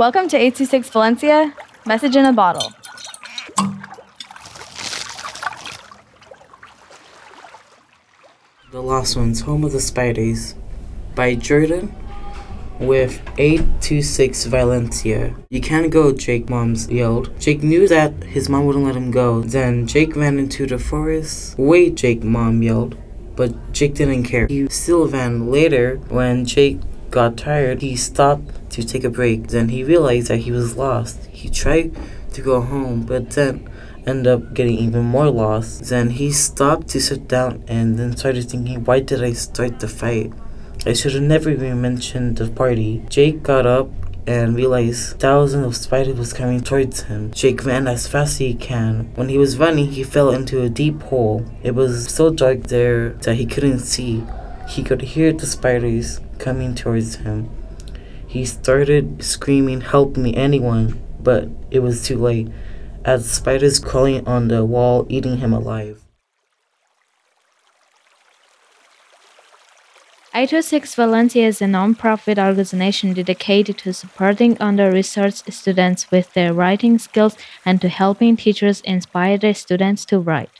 Welcome to 826 Valencia, message in a bottle. The Lost Ones, Home of the Spiders by Jordan with 826 Valencia. You can't go, Jake, Moms yelled. Jake knew that his mom wouldn't let him go. Then Jake ran into the forest. Wait, Jake, Mom yelled. But Jake didn't care. He still ran later. When Jake got tired, he stopped to take a break. Then he realized that he was lost. He tried to go home, but then ended up getting even more lost. Then he stopped to sit down and then started thinking, why did I start the fight? I should have never even mentioned the party. Jake got up and realized thousands of spiders was coming towards him. Jake ran as fast as he can. When he was running, he fell into a deep hole. It was so dark there that he couldn't see. He could hear the spiders coming towards him. He started screaming, Help me, anyone, but it was too late, as spiders crawling on the wall, eating him alive. 826 Valencia is a non-profit organization dedicated to supporting under-researched students with their writing skills and to helping teachers inspire their students to write.